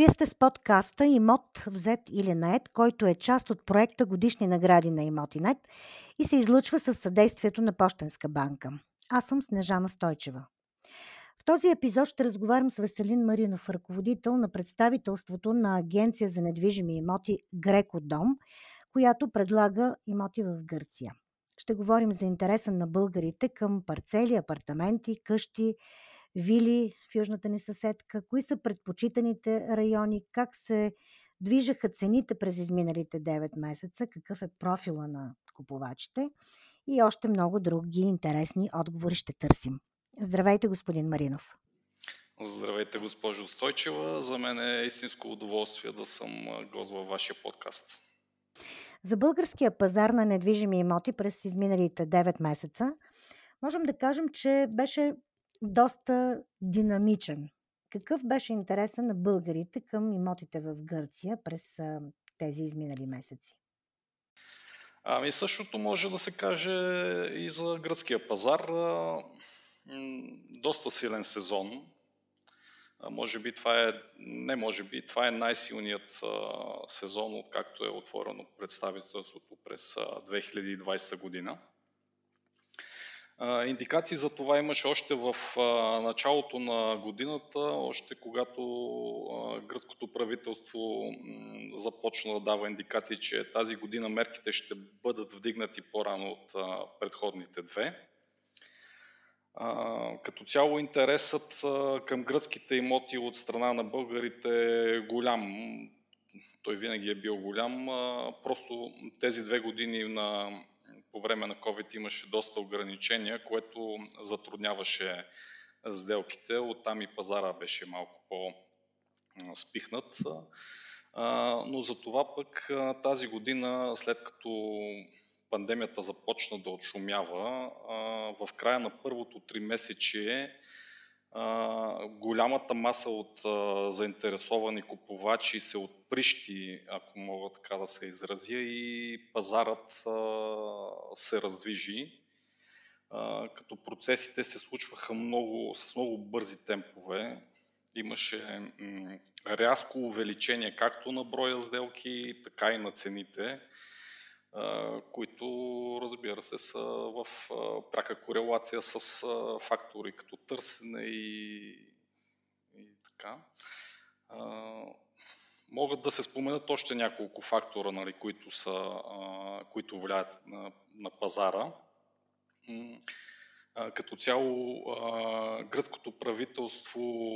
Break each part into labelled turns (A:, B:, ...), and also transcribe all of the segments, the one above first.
A: Вие сте с подкаста Имот взет или нет, който е част от проекта Годишни награди на Имотинет и се излъчва със съдействието на Пощенска банка. Аз съм Снежана Стойчева. В този епизод ще разговарям с Веселин Маринов, ръководител на представителството на Агенция за недвижими имоти Греко Дом, която предлага имоти в Гърция. Ще говорим за интереса на българите към парцели, апартаменти, къщи, вили в южната ни съседка, кои са предпочитаните райони, как се движаха цените през изминалите 9 месеца, какъв е профила на купувачите и още много други интересни отговори ще търсим. Здравейте, господин Маринов!
B: Здравейте, госпожо Стойчева. За мен е истинско удоволствие да съм гост във вашия подкаст.
A: За българския пазар на недвижими имоти през изминалите 9 месеца можем да кажем, че беше доста динамичен. Какъв беше интереса на българите към имотите в Гърция през тези изминали месеци?
B: Ами същото може да се каже и за гръцкия пазар. Доста силен сезон. Може би това е, не може би, това е най-силният сезон, откакто е отворено представителството през 2020 година. Индикации за това имаше още в началото на годината, още когато гръцкото правителство започна да дава индикации, че тази година мерките ще бъдат вдигнати по-рано от предходните две. Като цяло интересът към гръцките имоти от страна на българите е голям. Той винаги е бил голям. Просто тези две години на по време на COVID имаше доста ограничения, което затрудняваше сделките. Оттам и пазара беше малко по-спихнат. Но за това пък тази година, след като пандемията започна да отшумява, в края на първото три месече голямата маса от заинтересовани купувачи се отприщи, ако мога така да се изразя, и пазарът се раздвижи, като процесите се случваха много, с много бързи темпове. Имаше рязко увеличение както на броя сделки, така и на цените които разбира се са в пряка корелация с фактори като търсене и, и така. Могат да се споменат още няколко фактора, нали, които, са, които влияят на, на пазара. Като цяло гръцкото правителство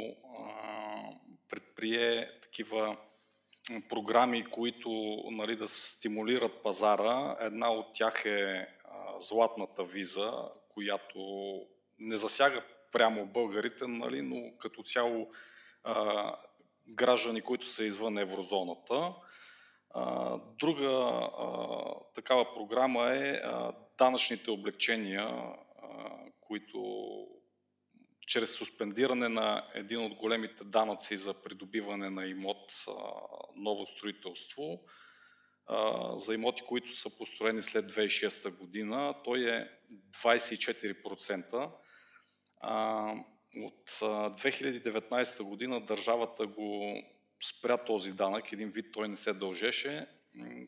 B: предприе такива програми, които нали, да стимулират пазара. Една от тях е а, златната виза, която не засяга прямо българите, нали, но като цяло а, граждани, които са извън еврозоната. Друга такава програма е данъчните облегчения, които чрез суспендиране на един от големите данъци за придобиване на имот ново строителство, за имоти, които са построени след 2006 година, той е 24%. От 2019 година държавата го спря този данък, един вид той не се дължеше,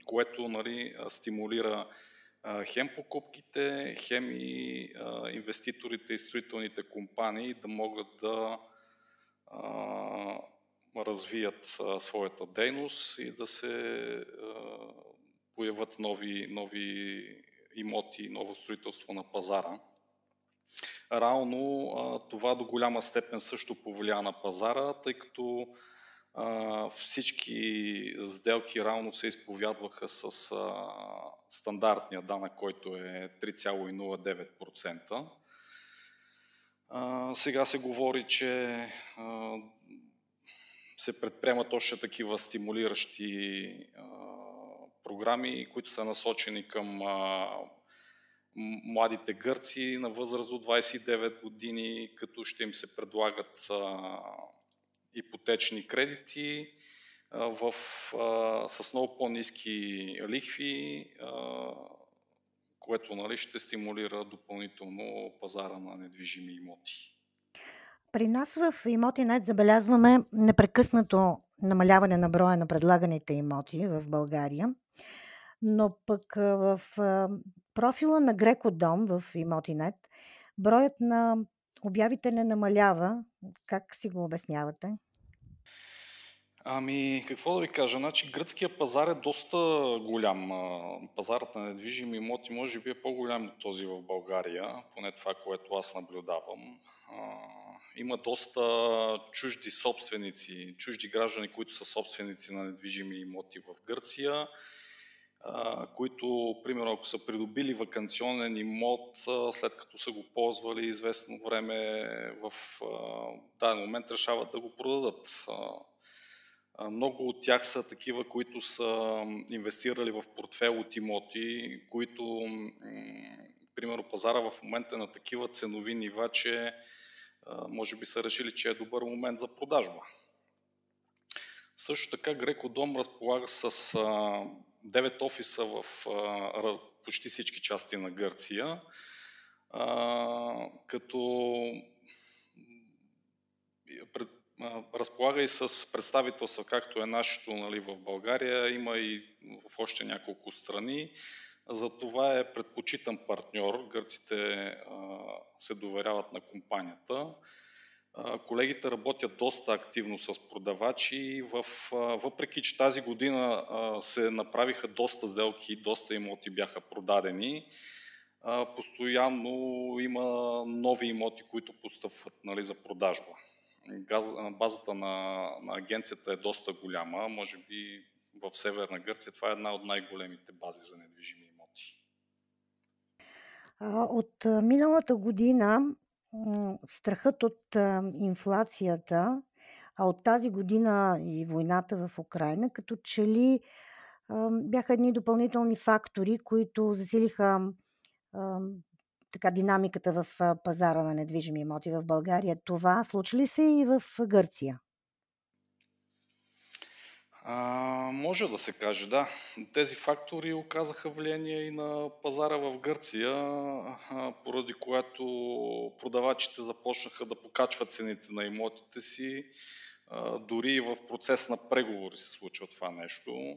B: което нали, стимулира хем покупките, хем и инвеститорите и строителните компании да могат да развият своята дейност и да се появят нови, нови имоти, ново строителство на пазара. Реално това до голяма степен също повлия на пазара, тъй като всички сделки равно се изповядваха с стандартния данък, който е 3,09%. Сега се говори, че се предприемат още такива стимулиращи програми, които са насочени към младите гърци на възраст от 29 години, като ще им се предлагат ипотечни кредити в, а, с много по-низки лихви, а, което нали, ще стимулира допълнително пазара на недвижими имоти.
A: При нас в имоти нет забелязваме непрекъснато намаляване на броя на предлаганите имоти в България, но пък в профила на Греко Дом в Имотинет броят на обявите не намалява. Как си го обяснявате?
B: Ами, какво да ви кажа? Значи, гръцкия пазар е доста голям. Пазарът на недвижими имоти може би е по-голям от този в България, поне това, което аз наблюдавам. Има доста чужди собственици, чужди граждани, които са собственици на недвижими имоти в Гърция, които, примерно, ако са придобили вакансионен имот, след като са го ползвали известно време, в даден момент решават да го продадат. Много от тях са такива, които са инвестирали в портфел от имоти, които, примерно, пазара в момента е на такива ценови нива, че може би са решили, че е добър момент за продажба. Също така Греко Дом разполага с 9 офиса в почти всички части на Гърция, като разполага и с представителства, както е нашето нали, в България, има и в още няколко страни. За това е предпочитан партньор. Гърците се доверяват на компанията. Колегите работят доста активно с продавачи. В, въпреки, че тази година се направиха доста сделки, доста имоти бяха продадени, постоянно има нови имоти, които постъпват нали, за продажба. Базата на, на агенцията е доста голяма. Може би в Северна Гърция това е една от най-големите бази за недвижими имоти.
A: От миналата година страхът от инфлацията, а от тази година и войната в Украина, като че ли бяха едни допълнителни фактори, които засилиха така, динамиката в пазара на недвижими имоти в България. Това случи ли се и в Гърция?
B: А, може да се каже, да. Тези фактори оказаха влияние и на пазара в Гърция, поради което продавачите започнаха да покачват цените на имотите си. Дори и в процес на преговори се случва това нещо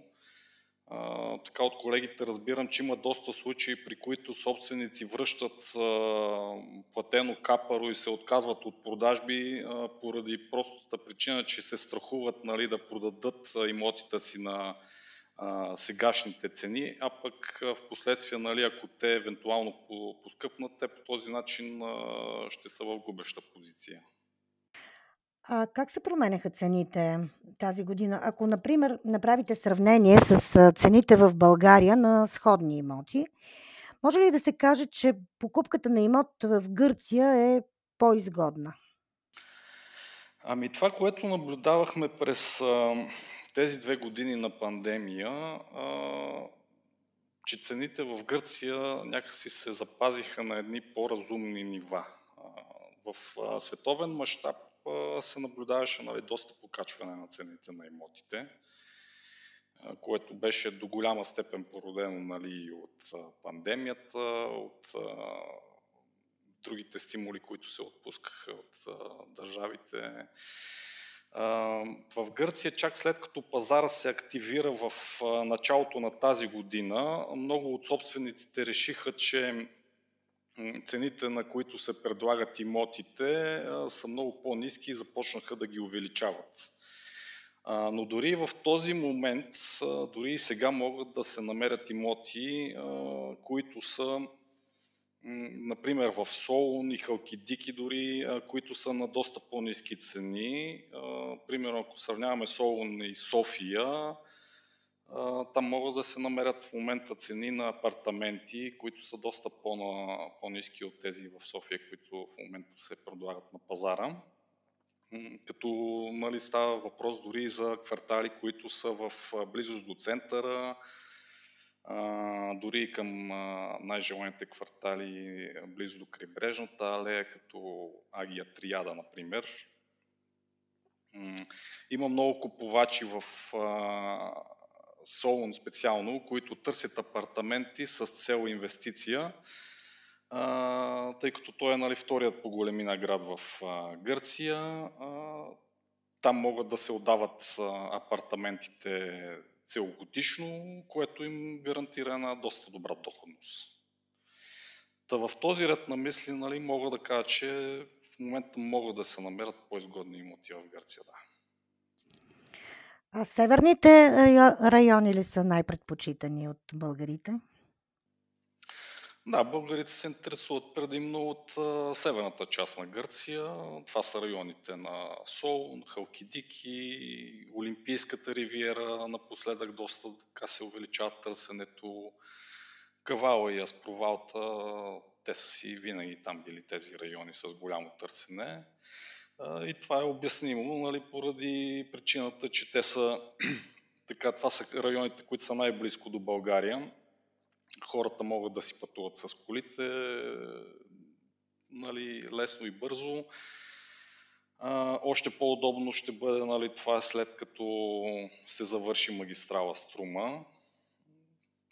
B: така от колегите разбирам, че има доста случаи, при които собственици връщат платено капаро и се отказват от продажби поради простата причина, че се страхуват нали, да продадат имотите си на сегашните цени, а пък в последствие, нали, ако те евентуално поскъпнат, те по този начин ще са в губеща позиция.
A: А как се променяха цените тази година? Ако, например, направите сравнение с цените в България на сходни имоти, може ли да се каже, че покупката на имот в Гърция е по-изгодна?
B: Ами това, което наблюдавахме през а, тези две години на пандемия, а, че цените в Гърция някакси се запазиха на едни по-разумни нива. А, в а, световен мащаб се наблюдаваше нали, доста покачване на цените на имотите, което беше до голяма степен породено нали, от пандемията, от другите стимули, които се отпускаха от държавите. В Гърция, чак след като пазара се активира в началото на тази година, много от собствениците решиха, че цените, на които се предлагат имотите, са много по-низки и започнаха да ги увеличават. Но дори в този момент, дори и сега могат да се намерят имоти, които са, например, в Солун и Халкидики дори, които са на доста по-низки цени. Примерно, ако сравняваме Солун и София, там могат да се намерят в момента цени на апартаменти, които са доста по-низки от тези в София, които в момента се предлагат на пазара. Като нали, става въпрос дори за квартали, които са в близост до центъра, дори към най-желаните квартали близо до крайбрежната алея, като Агия Триада, например. Има много купувачи в Солун специално, които търсят апартаменти с цел инвестиция, а, тъй като той е нали, вторият по големина град в а, Гърция. А, там могат да се отдават апартаментите целогодишно, което им гарантира една доста добра доходност. Та в този ред на мисли нали, мога да кажа, че в момента могат да се намерят по-изгодни имоти в Гърция. Да.
A: А северните райони ли са най-предпочитани от българите?
B: Да, българите се интересуват предимно от северната част на Гърция. Това са районите на Сол, Халкидики, Олимпийската ривиера. Напоследък доста така се увеличава търсенето. Кавала и Аспровалта, те са си винаги там били тези райони с голямо търсене. И това е обяснимо, нали, поради причината, че те са така, това са районите, които са най-близко до България. Хората могат да си пътуват с колите, нали, лесно и бързо. А, още по-удобно ще бъде нали, това след като се завърши магистрала Струма.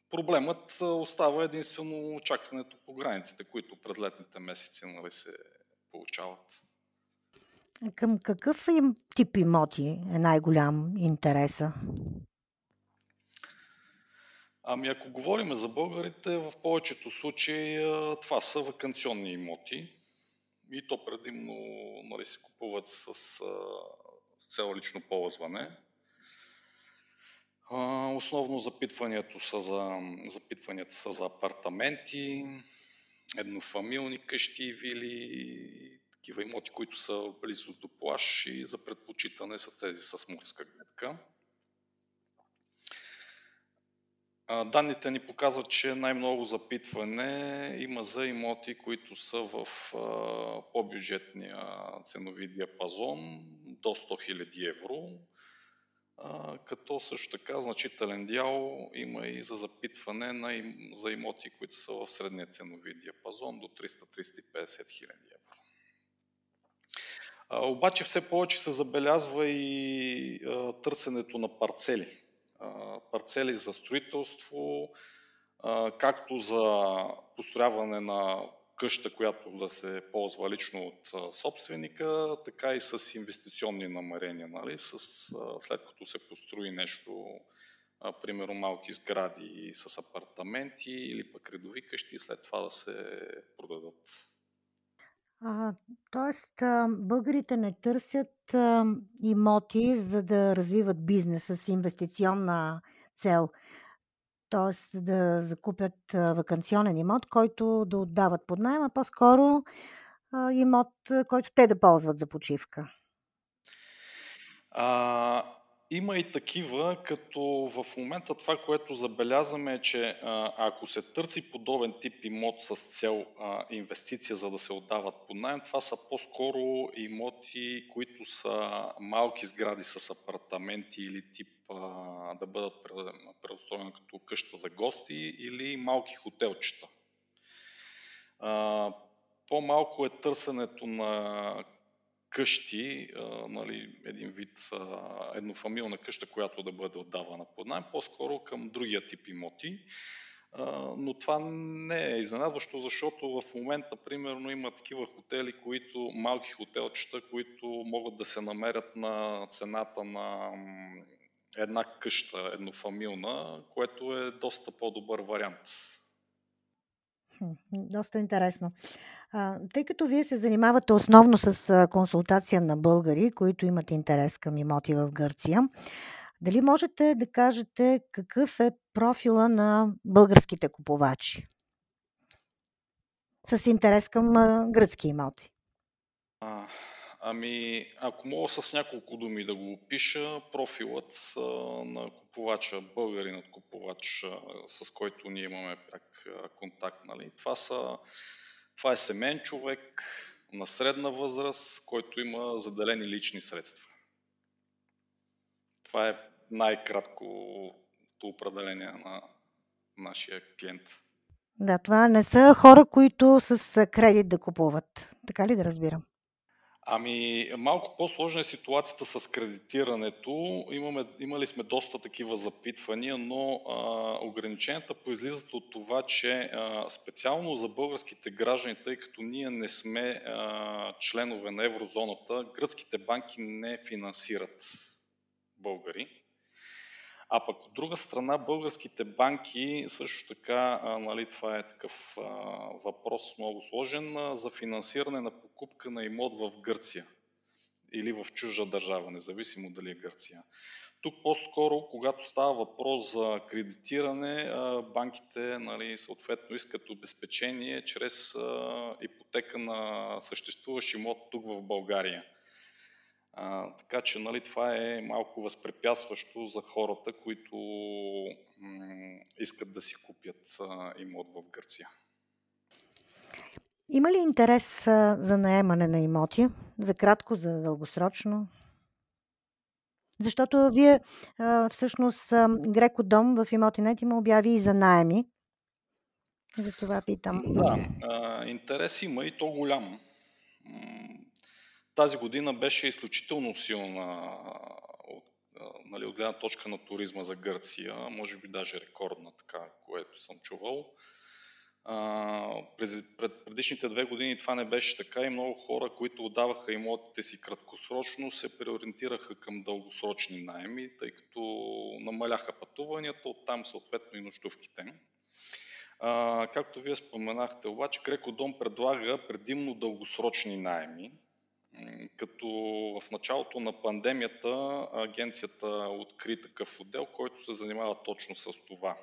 B: Проблемът остава единствено чакането по границите, които през летните месеци нали, се получават.
A: Към какъв им тип имоти е най-голям интереса?
B: Ами ако говорим за българите, в повечето случаи това са вакансионни имоти и то предимно нали, се купуват с, с цел лично ползване. Основно запитванията са за, запитванията са за апартаменти, еднофамилни къщи и такива имоти, които са близо до плаш и за предпочитане са тези с морска гледка. Данните ни показват, че най-много запитване има за имоти, които са в по-бюджетния ценови диапазон до 100 000 евро, като също така значителен дял има и за запитване на, за имоти, които са в средния ценови диапазон до 300-350 хиляди евро. Обаче все повече се забелязва и търсенето на парцели. А, парцели за строителство, както за построяване на къща, която да се ползва лично от собственика, така и с инвестиционни намерения, нали? с, след като се построи нещо, примерно малки сгради с апартаменти или пък редови къщи, след това да се продадат.
A: А, тоест, българите не търсят а, имоти, за да развиват бизнес с инвестиционна цел т.е. да закупят вакансионен имот, който да отдават под найем, а по-скоро имот, който те да ползват за почивка.
B: А, има и такива, като в момента това, което забелязваме е, че ако се търси подобен тип имот с цел а, инвестиция, за да се отдават под найем, това са по-скоро имоти, които са малки сгради с апартаменти или тип а, да бъдат преустроени като къща за гости или малки хотелчета. А, по-малко е търсенето на къщи, нали, един вид еднофамилна къща, която да бъде отдавана под найем, по-скоро към другия тип имоти. Но това не е изненадващо, защото в момента, примерно, има такива хотели, които, малки хотелчета, които могат да се намерят на цената на една къща еднофамилна, което е доста по-добър вариант.
A: Доста интересно. Тъй като вие се занимавате основно с консултация на българи, които имат интерес към имоти в Гърция, дали можете да кажете какъв е профила на българските купувачи с интерес към гръцки имоти?
B: Ами, ако мога с няколко думи да го опиша, профилът на купувача, българинът купувач, а, с който ние имаме пряк контакт, нали, това са това е семен човек на средна възраст, който има заделени лични средства. Това е най-краткото определение на нашия клиент.
A: Да, това не са хора, които с кредит да купуват. Така ли да разбирам?
B: Ами, малко по-сложна е ситуацията с кредитирането. Имаме, имали сме доста такива запитвания, но а, ограниченията произлизат от това, че а, специално за българските граждани, тъй като ние не сме а, членове на еврозоната, гръцките банки не финансират българи. А пък от друга страна, българските банки също така, нали, това е такъв а, въпрос много сложен, а, за финансиране на покупка на имот в Гърция или в чужда държава, независимо дали е Гърция. Тук по-скоро, когато става въпрос за кредитиране, банките нали, съответно искат обезпечение чрез ипотека на съществуващ имот тук в България. А, така че нали, това е малко възпрепятстващо за хората, които м- искат да си купят а, имот в Гърция.
A: Има ли интерес а, за наемане на имоти? За кратко, за дългосрочно? Защото вие а, всъщност Греко Дом в Имотинет има обяви и за найеми. За това питам.
B: Да, а, интерес има и то голям. Тази година беше изключително силна от, нали, от гледна точка на туризма за Гърция, може би даже рекордна, така, което съм чувал. през, пред предишните две години това не беше така и много хора, които отдаваха имотите си краткосрочно, се преориентираха към дългосрочни найеми, тъй като намаляха пътуванията, оттам съответно и нощувките. А, както вие споменахте, обаче Греко Дом предлага предимно дългосрочни найеми, като в началото на пандемията агенцията откри такъв отдел, който се занимава точно с това.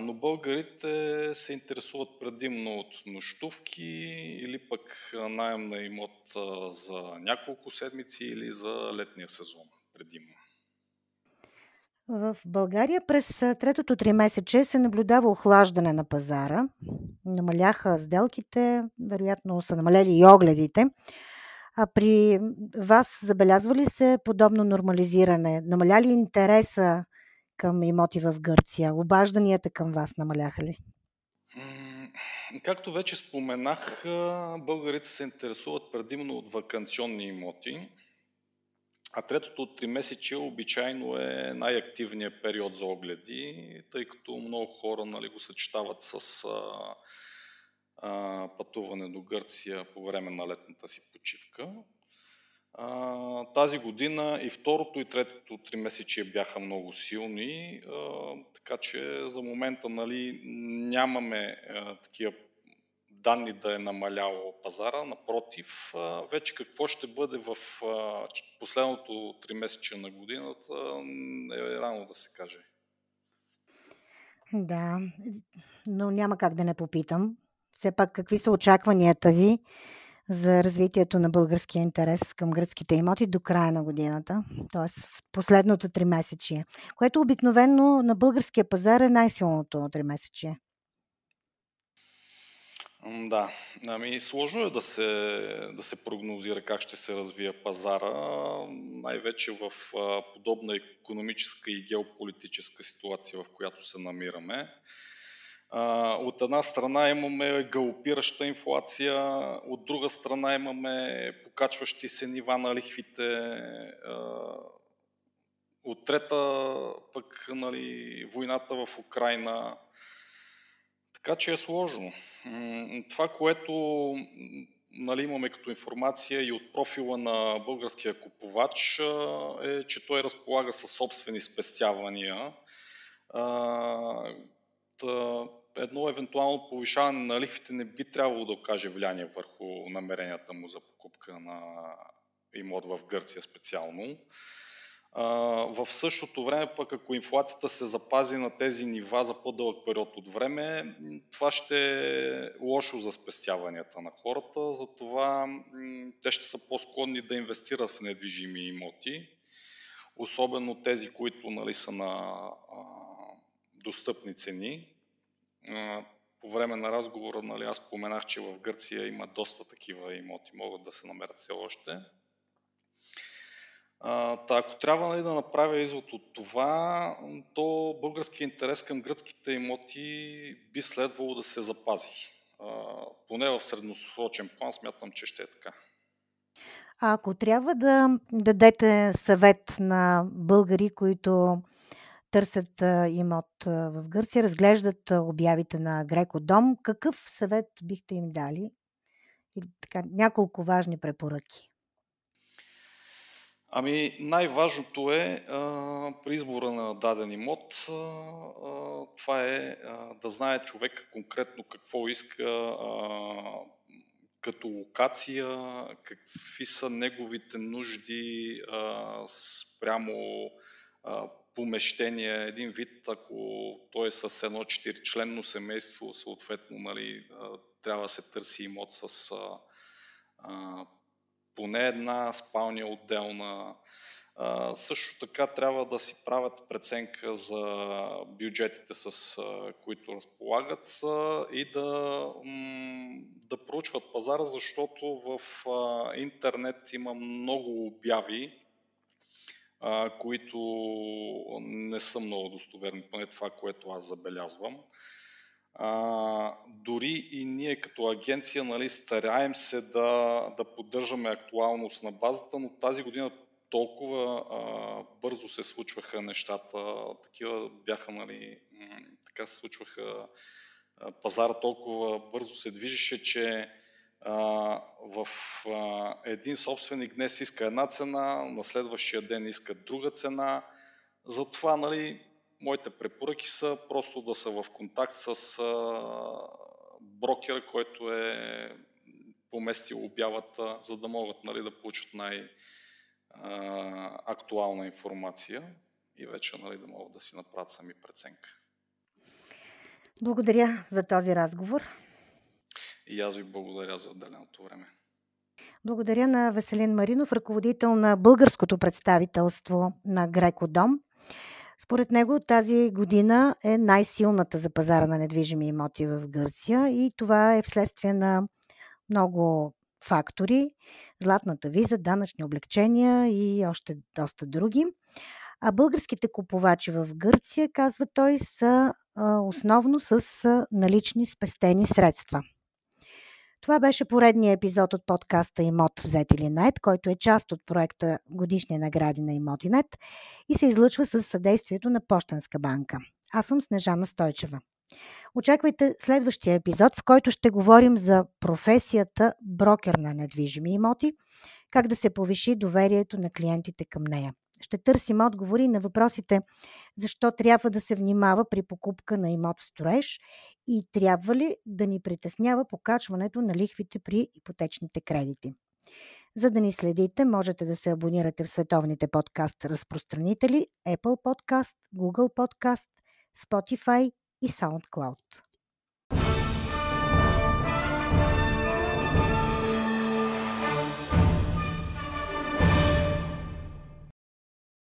B: Но българите се интересуват предимно от нощувки или пък найем на имот за няколко седмици или за летния сезон предимно.
A: В България през третото три месече се наблюдава охлаждане на пазара. Намаляха сделките, вероятно са намалели и огледите. А при вас забелязва ли се подобно нормализиране? Намаля ли интереса към имоти в Гърция? Обажданията към вас намаляха ли?
B: Както вече споменах, българите се интересуват предимно от вакансионни имоти. А третото три месече обичайно е най-активният период за огледи, тъй като много хора нали, го съчетават с а, а, пътуване до Гърция по време на летната си почивка. А, тази година и второто и третото три месече бяха много силни, а, така че за момента нали, нямаме а, такива данни да е намаляло пазара. Напротив, вече какво ще бъде в последното три месече на годината е рано да се каже.
A: Да, но няма как да не попитам. Все пак, какви са очакванията ви за развитието на българския интерес към гръцките имоти до края на годината, т.е. в последното три месечие, което обикновено на българския пазар е най-силното три месечие.
B: Да, ами сложно е да се, да се прогнозира как ще се развие пазара, най-вече в подобна економическа и геополитическа ситуация, в която се намираме. От една страна имаме галопираща инфлация, от друга страна имаме покачващи се нива на лихвите, от трета пък нали, войната в Украина, така че е сложно. Това, което нали, имаме като информация и от профила на българския купувач е, че той разполага със собствени спестявания. Едно евентуално повишаване на лихвите не би трябвало да окаже влияние върху намеренията му за покупка на имот в Гърция специално. В същото време пък ако инфлацията се запази на тези нива за по-дълъг период от време, това ще е лошо за спестяванията на хората, затова те ще са по-склонни да инвестират в недвижими имоти, особено тези, които нали, са на достъпни цени. По време на разговора нали, аз споменах, че в Гърция има доста такива имоти, могат да се намерят все още. Та, ако трябва нали, да направя извод от това, то българския интерес към гръцките имоти би следвало да се запази. А, поне в средносрочен план смятам, че ще е така.
A: А ако трябва да дадете съвет на българи, които търсят имот в Гърция, разглеждат обявите на Греко Дом, какъв съвет бихте им дали? Или така, няколко важни препоръки.
B: Ами най-важното е а, при избора на даден имот, а, а, това е а, да знае човек конкретно какво иска а, като локация, какви са неговите нужди а, спрямо а, помещение, един вид, ако той е с едно четиричленно семейство, съответно нали, трябва да се търси имот с а, поне една спалня отделна. Също така трябва да си правят преценка за бюджетите, с които разполагат и да, да проучват пазара, защото в интернет има много обяви, които не са много достоверни, поне това, което аз забелязвам. А, дори и ние като агенция нали, стараем се да, да поддържаме актуалност на базата, но тази година толкова а, бързо се случваха нещата, такива бяха, нали, така се случваха, а, пазара толкова бързо се движеше, че а, в а, един собственик днес иска една цена, на следващия ден иска друга цена. Затова нали, моите препоръки са просто да са в контакт с брокера, който е поместил обявата, за да могат нали, да получат най-актуална информация и вече нали, да могат да си направят сами преценка.
A: Благодаря за този разговор.
B: И аз ви благодаря за отделеното време.
A: Благодаря на Веселин Маринов, ръководител на българското представителство на Греко Дом. Според него тази година е най-силната за пазара на недвижими имоти в Гърция и това е вследствие на много фактори, златната виза, данъчни облегчения и още доста други. А българските купувачи в Гърция, казва той, са основно с налични спестени средства – това беше поредният епизод от подкаста Имот взет или нет, който е част от проекта Годишни награди на Имотинет и се излъчва с съдействието на Пощенска банка. Аз съм Снежана Стойчева. Очаквайте следващия епизод, в който ще говорим за професията брокер на недвижими имоти, как да се повиши доверието на клиентите към нея. Ще търсим отговори на въпросите защо трябва да се внимава при покупка на имот в строеж и трябва ли да ни притеснява покачването на лихвите при ипотечните кредити. За да ни следите, можете да се абонирате в световните подкаст разпространители Apple Podcast, Google Podcast, Spotify и SoundCloud.